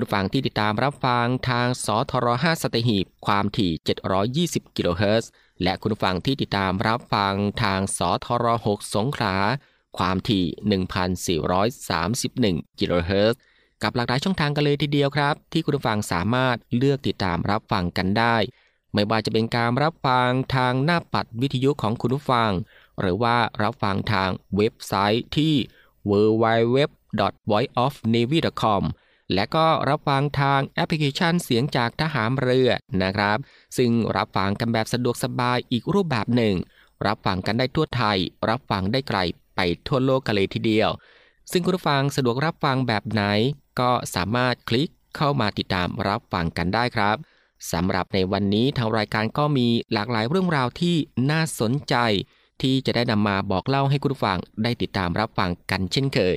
คุณฟังที่ติดตามรับฟังทางสทร5สตหีบความถี่ 720 กิโลเฮิรตซ์และคุณฟังที่ติดตามรับฟังทางสทร6สงขลาความถี่ 1,431 กิโลเฮิรตซ์กับหลากหลายช่องทางกันเลยทีเดียวครับ ที่คุณฟังสามารถเลือกติดตามรับฟังกันได้ ไม่ว่าจะเป็นการรับฟังทางหน้าปัดวิทยุของคุณผู้ฟัง หรือว่ารับฟังทางเว็บไซต์ที่ www.voiceofnavy.com และก็รับฟังทางแอปพลิเคชันเสียงจากทหารเรือนะครับ ซึ่งรับฟังกันแบบสะดวกสบายอีกรูปแบบหนึ่ง รับฟังกันได้ทั่วไทย รับฟังได้ไกลไปทั่วโลกกันเลยทีเดียว ซึ่งคุณผู้ฟังสะดวกรับฟังแบบไหน ก็สามารถคลิกเข้ามาติดตามรับฟังกันได้ครับสำหรับในวันนี้ทางรายการก็มีหลากหลายเรื่องราวที่น่าสนใจ ที่จะได้นำมาบอกเล่าให้คุณผู้ฟังได้ติดตามรับฟังกันเช่นเคย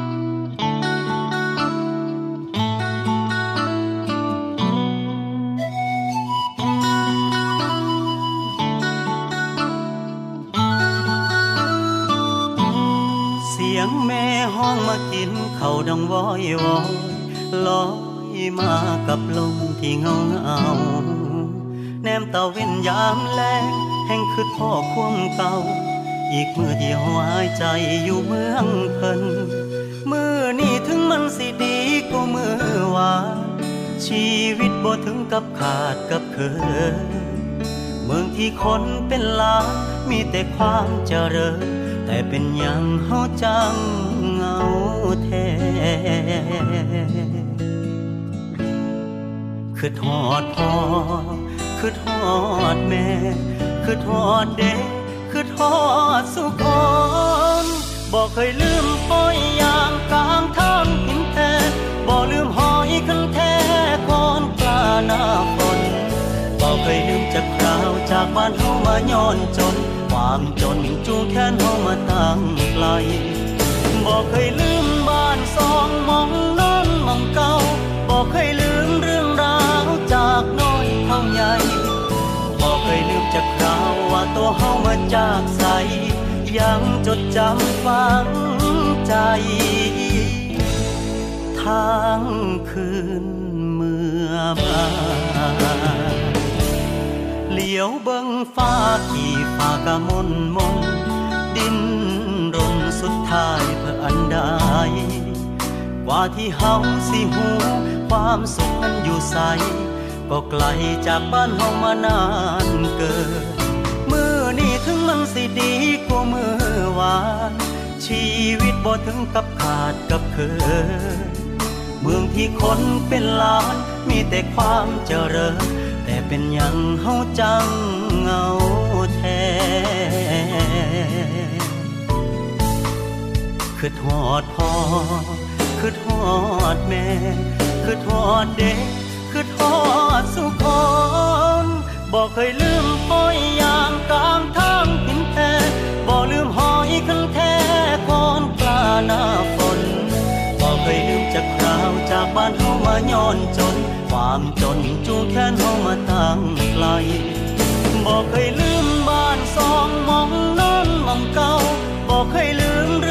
องมากินเขาดังวอยวอยลอยมากับลมที่เงาเงาแนมตาเว้นยามแลงแห่งคือพ่อควมเก่า อีกมือที่หายใจอยู่เมืองเพิ่นมือนี่ถึงมันสิดีก็มือวานชีวิตบ่ถึงกับขาดกับเคยเมืองที่คนเป็นล้านมีแต่ความเจริญแต่เป็นอย่างเฮาจัง แท้คือทอดพ่อคือทอดแม่ คือทอดเด็ก คือทอดสุขคนบอกเคยลืมป้อยยางกลางทางหินแท้บอกลืมหอยคันแท้คอนกลาหน้าฝนบอกเคยลืมจากคราวจากบ้านเฮามาย้อนจน ความจนจูงแขนเฮามาตั้งไกล บอกเคยลืมบ้านสองมองนอนมองเก่าบอกเคยลืมเรื่องราวจากน้อยเท่าใหญ่บอกเคยลืมจากคราวว่าตัวเฮามาจากใส ยังจดจำฝังใจทางคืนเมื่อมาเหลียวเบิ่งฟ้าที่ฟ้ากะมนมนดิน สุดท้ายเพื่ออันใดกว่าที่เฮาสิหูความสุขมันอยู่ใสก็ไกลจากบ้านเฮามานานเกินมือนี่ถึงมันสิดีกว่ามือวาน ชีวิตบ่ถึงกับขาดกับเคยเมืองที่คนเป็นล้านมีแต่ความเจริญ แต่เป็นย่างเฮาจังเงาแท้ คือทอดพ่อคือทอดแม่ คือทอดเด็ก คือทอดสุขคนบอกเคยลืมป้อยยางกลางทางหินแท้บอกลืมหอยคันแท้คอนกลาหน้าฝนบอกเคยลืมจากคราวจากบ้านเฮามาย้อนจน ความจนจูงแขนเฮามาตั้งไกลบอกเคยลืมบ้านสองมองนอนมองเก่าบอกเคยลืมเรื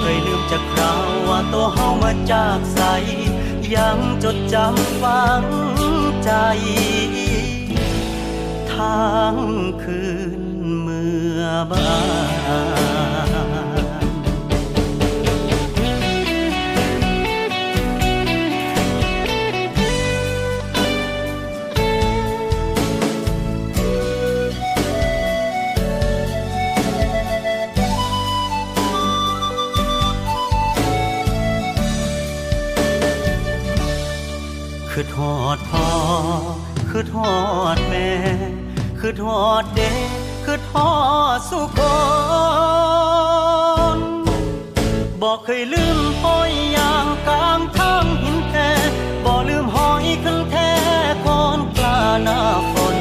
เคยลืมจากคราวว่าตัวเฮามาจากใส ยังจดจำฝังใจทางคืนเมื่อบาน คือทอดพ่อคือทอดแม่ คือทอดเด็กคือทอดสุขนบอกเคยลืมป้อยยางกลางทางหินแท้บอกลืมหอยคันแท้คอนกลาหน้าฝน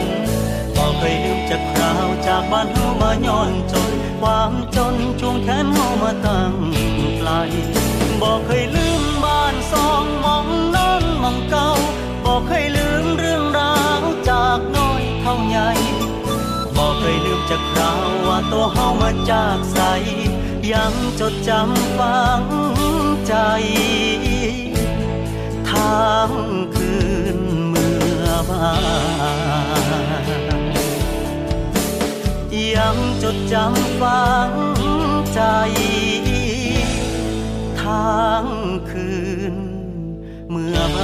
บอกเคยลืมจากคราวจากบ้านเฮามาย้อนจน ความจนจูงแขนเฮามาตั้งไกลบอกเคยลืมบ้านสองมองน มองเก่าบอกเคยลืมเรื่องราวจากน้อยเท่าใหญ่บอกเคยลืมจากคราวว่าตัวเฮามาจากใสยังจดจำฝังใจทางคืนเมื่อบายังจดจำฝังใจทางคืน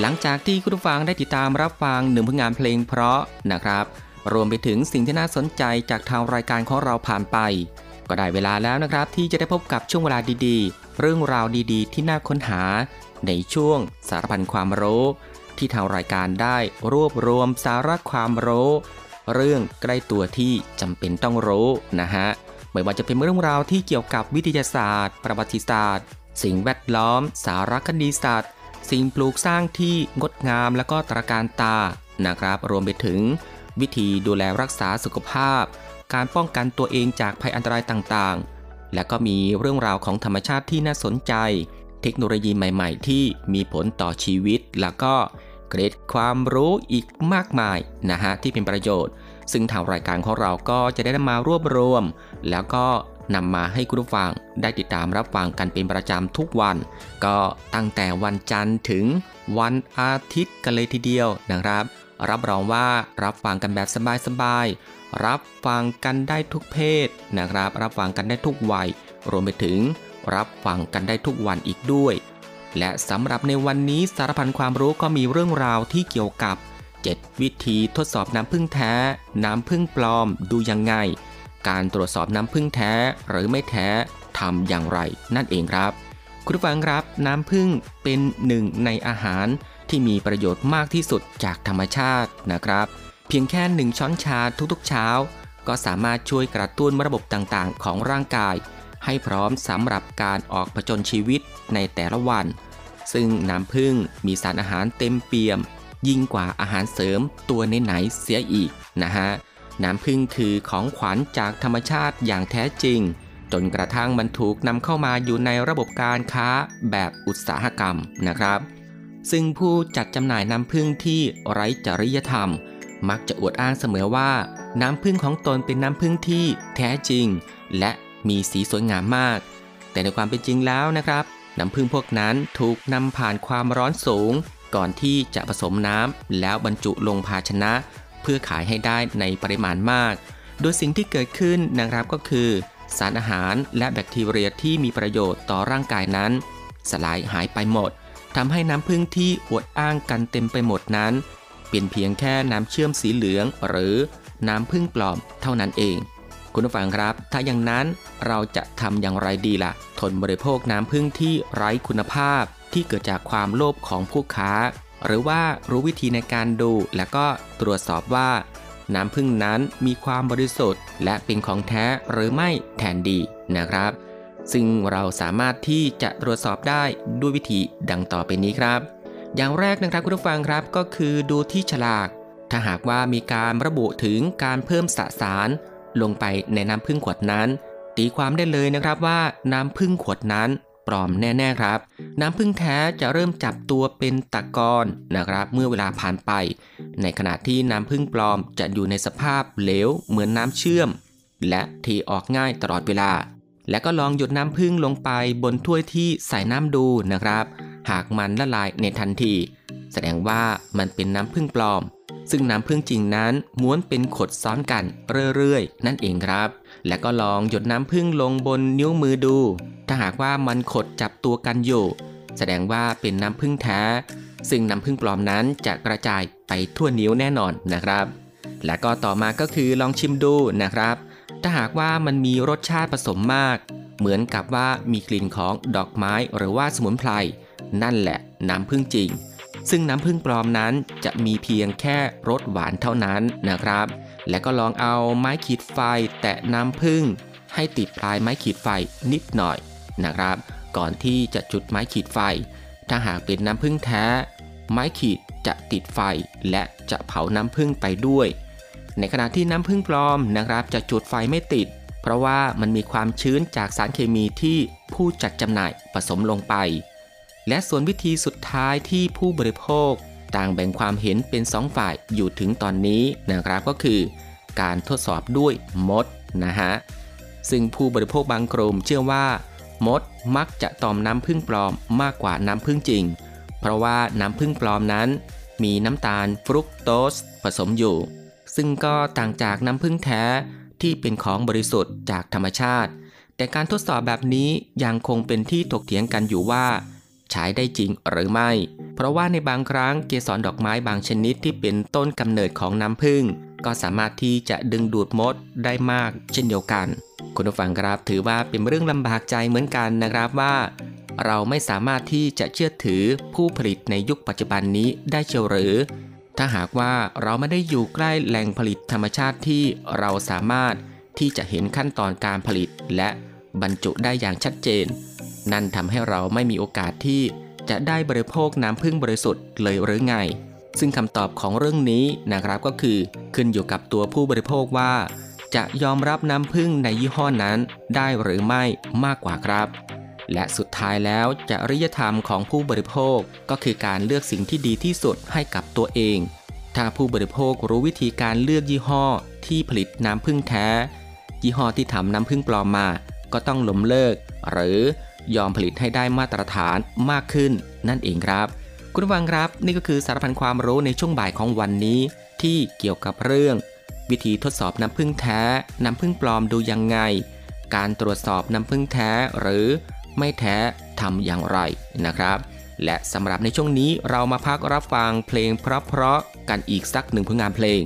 หลังจากที่คุณผู้ฟังได้ติดตามรับฟังหนึ่งผลงานเพลงเพราะนะครับ รวมไปถึงสิ่งที่น่าสนใจจากทางรายการของเราผ่านไป ก็ได้เวลาแล้วนะครับ ที่จะได้พบกับช่วงเวลาดีๆ เรื่องราวดีๆ ที่น่าค้นหา ในช่วงสารพันความรู้ ที่ทางรายการได้รวบรวมสาระความรู้ เรื่องใกล้ตัวที่จำเป็นต้องรู้นะฮะไม่ว่าจะเป็นเรื่องราวที่เกี่ยวกับวิทยาศาสตร์ ประวัติศาสตร์ สิ่งแวดล้อม สารคดีศาสตร์ สิ่งปลูกสร้างที่งดงามและก็ตระการตานะครับ รวมไปถึง วิธีดูแลรักษาสุขภาพ การป้องกันตัวเองจากภัยอันตรายต่างๆ และก็มีเรื่องราวของธรรมชาติที่น่าสนใจ เทคโนโลยีใหม่ๆ ที่มีผลต่อชีวิต แล้วก็เกร็ดความรู้อีกมากมายนะฮะที่เป็นประโยชน์ ซึ่งทางรายการของเราก็จะได้มารวบรวม แล้วก็ นำมาให้คุณผู้ฟังได้ติดตามรับฟังกันเป็นประจำทุกวัน ก็ตั้งแต่วันจันทร์ถึงวันอาทิตย์กันเลยทีเดียวนะครับ รับรองว่ารับฟังกันแบบสบายๆรับฟังกันได้ทุกเพศนะครับ รับฟังกันได้ทุกวัย รวมไปถึง รับฟังกันได้ทุกวันอีกด้วย และสำหรับในวันนี้สารพันความรู้ก็มีเรื่องราวที่เกี่ยวกับ 7 วิธีทดสอบน้ำพึ่งแท้ น้ำพึ่งปลอมดูยังไง การตรวจสอบน้ำพึ่งแท้หรือไม่แท้ทำอย่างไรนั่นเองครับ คุณผู้ฟังครับน้ำพึ่งเป็นหนึ่งในอาหารที่มีประโยชน์มากที่สุดจากธรรมชาตินะครับ เพียงแค่หนึ่งช้อนชาทุกๆ เช้า ก็สามารถช่วยกระตุ้นระบบต่างๆ ของร่างกาย ให้พร้อมสำหรับการออกผจญชีวิตในแต่ละวัน ซึ่งน้ำผึ้งมีสารอาหารเต็มเปี่ยม ยิ่งกว่าอาหารเสริมตัวไหนๆเสียอีกนะฮะ น้ำผึ้งคือของขวัญจากธรรมชาติอย่างแท้จริง จนกระทั่งมันถูกนำเข้ามาอยู่ในระบบการค้าแบบอุตสาหกรรมนะครับ ซึ่งผู้จัดจำหน่ายน้ำผึ้งที่ไร้จริยธรรม มักจะอวดอ้างเสมอว่า น้ำผึ้งของตนเป็นน้ำผึ้งที่แท้จริง และมีสีสวยงามมาก แต่ในความเป็นจริงแล้วนะครับ น้ำผึ้งพวกนั้นถูกนำผ่านความร้อนสูง ก่อนที่จะผสมน้ำแล้วบรรจุลงภาชนะ เพื่อขายให้ได้ในปริมาณมาก โดยสิ่งที่เกิดขึ้นนะครับก็คือ สารอาหารและแบคทีเรียที่มีประโยชน์ต่อร่างกายนั้น สลายหายไปหมดทำให้น้ำผึ้งที่อวดอ้างกันเต็มไปหมดนั้น เป็นเพียงแค่น้ำเชื่อมสีเหลือง หรือน้ำผึ้งปลอมเท่านั้นเอง คุณผู้ฟังครับ ถ้าอย่างนั้นเราจะทำอย่างไรดีล่ะ ทนบริโภคน้ำผึ้งที่ไร้คุณภาพที่เกิดจากความโลภของผู้ค้า หรือว่ารู้วิธีในการดูและก็ตรวจสอบว่า น้ำผึ้งนั้นมีความบริสุทธิ์ และเป็นของแท้หรือไม่แทนดีนะครับ ซึ่งเราสามารถที่จะตรวจสอบได้ด้วยวิธีดังต่อไปนี้ครับ อย่างแรกนะครับคุณผู้ฟังครับก็คือดูที่ฉลาก ถ้าหากว่ามีการระบุถึงการเพิ่มสสารลงไปในน้ำผึ้งขวดนั้น ตีความได้เลยนะครับว่าน้ำผึ้งขวดนั้น ปลอมแน่ ๆ ครับ น้ำผึ้งแท้จะเริ่มจับตัวเป็นตะกอนนะครับ เมื่อเวลาผ่านไป ในขณะที่น้ำผึ้งปลอมจะอยู่ในสภาพเหลวเหมือนน้ำเชื่อม และเทออกง่ายตลอดเวลา และก็ลองหยดน้ำผึ้งลงไปบนถ้วยที่ใส่น้ำดูนะครับ หากมันละลายในทันที แสดงว่ามันเป็นน้ำผึ้งปลอมซึ่งน้ำพึ่งจริงนั้นม้วนเป็นขดซ้อนกันเรื่อยๆ นั่นเองครับ และก็ลองหยดน้ำพึ่งลงบนนิ้วมือดู ถ้าหากว่ามันขดจับตัวกันอยู่ แสดงว่าเป็นน้ำพึ่งแท้ ซึ่งน้ำพึ่งปลอมนั้นจะกระจายไปทั่วนิ้วแน่นอนนะครับ และก็ต่อมาก็คือลองชิมดูนะครับ ถ้าหากว่ามันมีรสชาติผสมมาก เหมือนกับว่ามีกลิ่นของดอกไม้หรือว่าสมุนไพร นั่นแหละน้ำพึ่งจริง ซึ่งน้ำพึ่งปลอมนั้นจะมีเพียงแค่รสหวานเท่านั้นนะครับ และก็ลองเอาไม้ขีดไฟแตะน้ำพึ่งให้ติดปลายไม้ขีดไฟนิดหน่อยนะครับ ก่อนที่จะจุดไม้ขีดไฟ ถ้าหากเป็นน้ำพึ่งแท้ ไม้ขีดจะติดไฟและจะเผาน้ำพึ่งไปด้วย ในขณะที่น้ำพึ่งปลอมนะครับ จะจุดไฟไม่ติด เพราะว่ามันมีความชื้นจากสารเคมีที่ผู้จัดจำหน่ายผสมลงไป และส่วนวิธีสุดท้ายที่ผู้บริโภค ต่างแบ่งความเห็นเป็นสองฝ่ายอยู่ถึงตอนนี้นะครับก็คือ การทดสอบด้วยมดนะฮะซึ่งผู้บริโภคบางกลุ่มเชื่อว่า มดมักจะตอมน้ำพึ่งปลอมมากกว่าน้ำพึ่งจริง เพราะว่าน้ำพึ่งปลอมนั้น มีน้ำตาลฟรุกโตสผสมอยู่ ซึ่งก็ต่างจากน้ำพึ่งแท้ที่เป็นของบริสุทธิ์จากธรรมชาติ แต่การทดสอบแบบนี้ยังคงเป็นที่ถกเถียงกันอยู่ว่า ใช้ได้จริงหรือไม่ เพราะว่าในบางครั้งเกสรดอกไม้บางชนิดที่เป็นต้นกำเนิดของน้ำผึ้งก็สามารถที่จะดึงดูดมดได้มาก เช่นเดียวกัน คุณผู้ฟังครับถือว่าเป็นเรื่องลำบากใจเหมือนกันนะครับว่า เราไม่สามารถที่จะเชื่อถือผู้ผลิตในยุคปัจจุบันนี้ได้เชียวหรือ ถ้าหากว่าเราไม่ได้อยู่ใกล้แหล่งผลิตธรรมชาติที่เราสามารถที่จะเห็นขั้นตอนการผลิตและบรรจุได้อย่างชัดเจน นั่นทำให้เราไม่มีโอกาสที่จะได้บริโภคน้ำพึ่งบริสุทธิ์เลยหรือไง ซึ่งคำตอบของเรื่องนี้นะครับก็คือขึ้นอยู่กับตัวผู้บริโภคว่า จะยอมรับน้ำพึ่งในยี่ห้อนั้นได้หรือไม่มากกว่าครับ และสุดท้ายแล้วจริยธรรมของผู้บริโภคก็คือการเลือกสิ่งที่ดีที่สุดให้กับตัวเอง ถ้าผู้บริโภครู้วิธีการเลือกยี่ห้อที่ผลิตน้ำพึ่งแท้ ยี่ห้อที่ทำน้ำพึ่งปลอมมา ก็ต้องล้มเลิก หรือ ยอมผลิตให้ได้มาตรฐานมากขึ้นนั่นเองครับ คุณผู้ฟังครับนี่ก็คือสารพันความรู้ในช่วงบ่ายของวันนี้ ที่เกี่ยวกับเรื่อง วิธีทดสอบน้ำพึ่งแท้ น้ำพึ่งปลอมดูยังไง การตรวจสอบน้ำพึ่งแท้หรือไม่แท้ทำอย่างไรนะครับ และสำหรับในช่วงนี้เรามาพักรับฟังเพลงเพราะๆกันอีกสักหนึ่งผลงานเพลง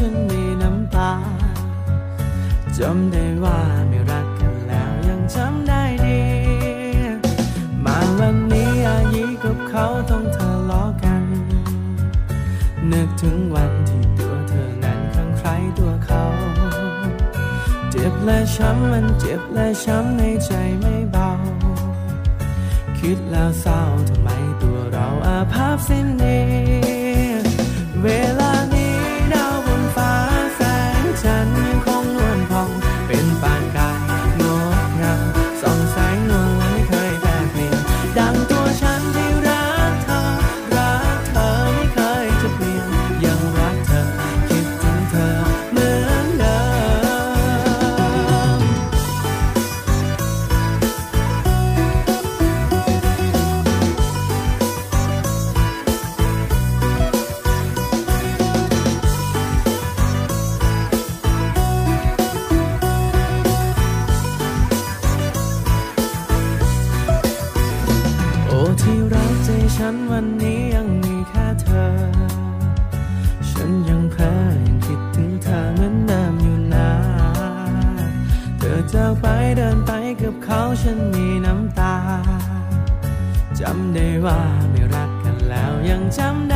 ฉันมีน้ำตาจำได้ว่าไม่รักกันแล้วยังจำได้ดี มาวันนี้อายีกับเขาต้องทะเลาะกัน นึกถึงวันที่ตัวเธอนั้นข้างใครตัวเขา เจ็บและช้ำมันเจ็บและช้ำในใจไม่เบา คิดแล้วเศร้าทำไมตัวเราอาภัพสิ้นดีเวลา ฉันวันนี้ยังมีแค่เธอ ฉันยังเพ้อยังคิดถึงเธอเหมือนเดิมอยู่นะ เธอจากไปเดินไปกับเขาฉันมีน้ำตา จำได้ว่าไม่รักกันแล้วยังจำได้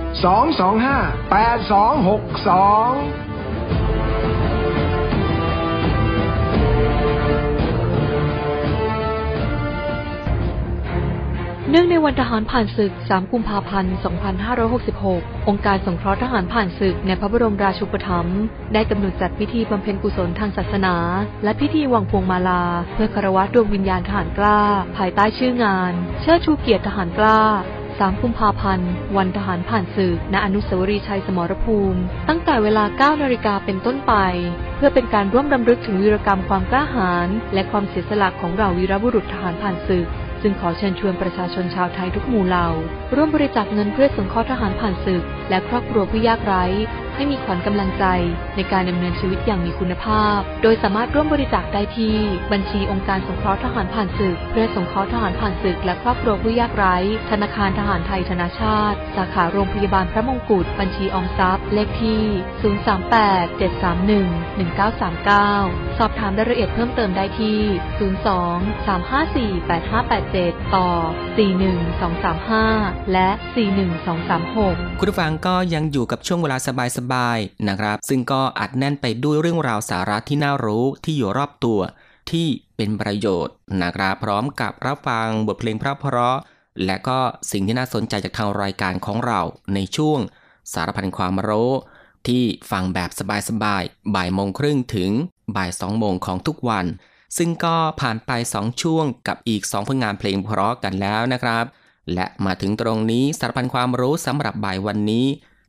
225 8262เนื่องในวันทหารผ่านศึก 3 กุมภาพันธ์ 2566 องค์การสงเคราะห์ทหารผ่านศึกในพระบรมราชูปถัมภ์ได้กำหนดจัดพิธีบำเพ็ญกุศลทางศาสนา และพิธีวางพวงมาลา เพื่อคารวะดวงวิญญาณทหารกล้า ภายใต้ชื่องาน เชิดชูเกียรติทหารกล้า 3 กุมภาพันธ์ วันทหารผ่านศึก ณ อนุสาวรีย์ชัยสมรภูมิ ตั้งแต่เวลา 9 นาฬิกาเป็นต้นไป เพื่อเป็นการร่วมรำลึกถึงวีรกรรมความกล้าหาญและความเสียสละของเหล่าวีรบุรุษทหารผ่านศึก ซึ่งขอเชิญชวนประชาชนชาวไทยทุกหมู่เหล่า ร่วมบริจาคเงินเพื่อสงเคราะห์ทหารผ่านศึก และครอบครัวผู้ยากไร้ให้มีขวัญกำลังใจในการดำเนินชีวิตอย่างมีคุณภาพ โดยสามารถร่วมบริจาคได้ที่ บัญชีองค์การสงเคราะห์ทหารผ่านศึก เพื่อสงเคราะห์ทหารผ่านศึก และครอบครัวผู้ยากไร้ ธนาคารทหารไทยธนาชาติ สาขาโรงพยาบาลพระมงกุฎ บัญชีออมทรัพย์ เลขที่ 038-731-1939 สอบถามรายละเอียดเพิ่มเติมได้ที่ 02-354-8587 ต่อ 41235 และ 41236 คุณผู้ฟังก็ยังอยู่กับช่วงเวลาสบายๆนะครับ ซึ่งก็อัดแน่นไปด้วยเรื่องราวสาระที่น่ารู้ที่อยู่รอบตัว ที่เป็นประโยชน์นะครับพร้อมกับรับฟังบทเพลงเพราะ และก็สิ่งที่น่าสนใจจากทางรายการของเราในช่วงสารพันความรู้ที่ฟังแบบสบายๆ บ่ายโมงครึ่งถึงบ่ายสองโมงของทุกวัน ซึ่งก็ผ่านไป 2 ช่วงกับอีก 2 ผลงานเพลงเพราะกันแล้วนะครับ และมาถึงตรงนี้สารพันความรู้สำหรับบ่ายวันนี้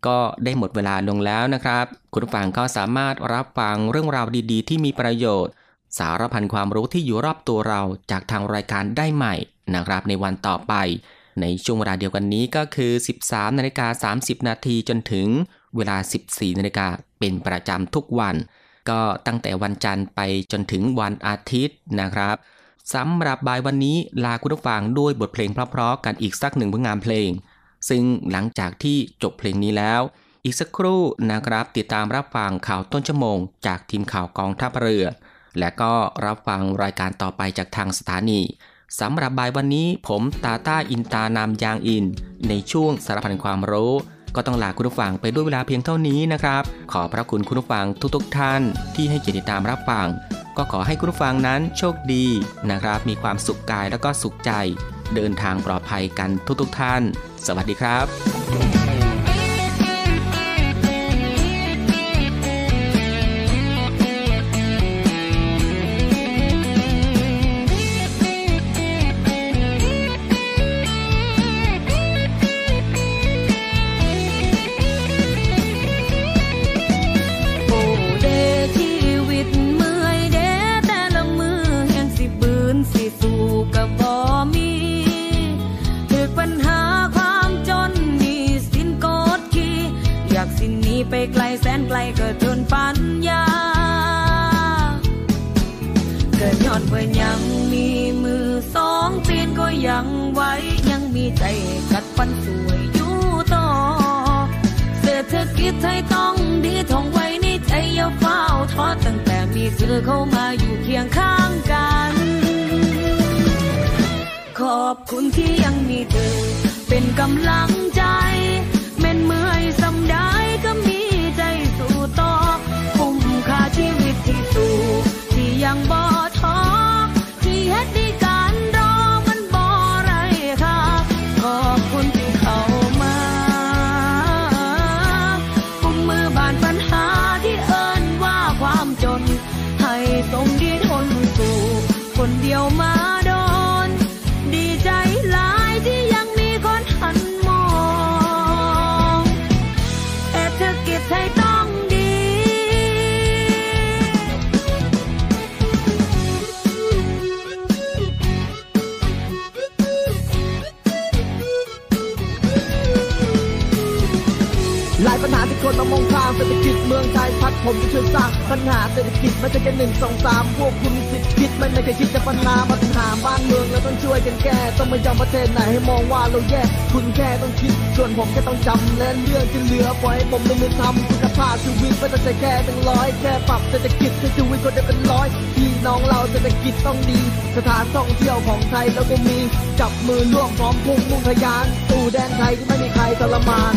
ก็ได้หมดเวลาลงแล้วนะครับ คุณผู้ฟังก็สามารถรับฟังเรื่องราวดีๆ ที่มีประโยชน์ สารพันความรู้ที่อยู่รอบตัวเราจากทางรายการได้ใหม่นะครับในวันต่อไป ในช่วงเวลาเดียวกันนี้ก็คือ 13นาฬิกา30 นาทีจนถึงเวลา 14นาฬิกาเป็นประจำทุกวัน ก็ตั้งแต่วันจันทร์ไปจนถึงวันอาทิตย์นะครับสำหรับบ่ายวันนี้ลาคุณผู้ฟังด้วยบทเพลงเพราะๆกันอีกสักหนึ่งผลงานเพลง ซึ่งหลังจากที่จบเพลงนี้แล้ว อีกสักครู่นะครับติดตามรับฟังข่าวต้นชั่วโมง จากทีมข่าวกองทัพเรือ และก็รับฟังรายการต่อไปจากทางสถานีสำหรับบ่ายวันนี้ผมตาต้าอินตานามยางอิน ในช่วงสารพันความรู้ก็ต้องลาคุณผู้ฟังไปด้วยเวลาเพียงเท่านี้นะครับ ขอพระคุณคุณผู้ฟังทุกๆทท่าน ที่ให้เกียรติตามรับฟัง ก็ขอให้คุณผู้ฟังนั้นโชคดีนะครับ มีความสุขกายแล้วก็สุขใจ เดินทางปลอดภัยกันทุกๆทท่าน สวัสดีครับ เศรษฐกิจเมืองไทยพัดผมจะช่วยสร้างปัญหาเศรษฐกิจไม่ใช่แค่หนึ่งสองสามพวกคุณมีสิทธิ์คิดมันไม่ใช่คิดแต่ปัญหาปัญหาบ้านเมืองแล้วต้องช่วยกันแก้ต้องไม่ยอมประเทศไหนให้มองว่าเราแย่คุณแค่ต้องคิดส่วนผมแค่ต้องจำและเรื่องที่เหลือปล่อยให้ผมลงมือทำคุณภาพชีวิตไม่ต้องใช้แค่เป็นร้อยแค่ปรับเศรษฐกิจให้ชีวิตคนได้เป็นร้อยพี่น้องเราเศรษฐกิจต้องดี สถานท่องเที่ยวของไทยเราก็มีจับมือร่วมพร้อมพุ่งมุ่งทะยานสู่แดนไทยที่ไม่มีใครทรมาน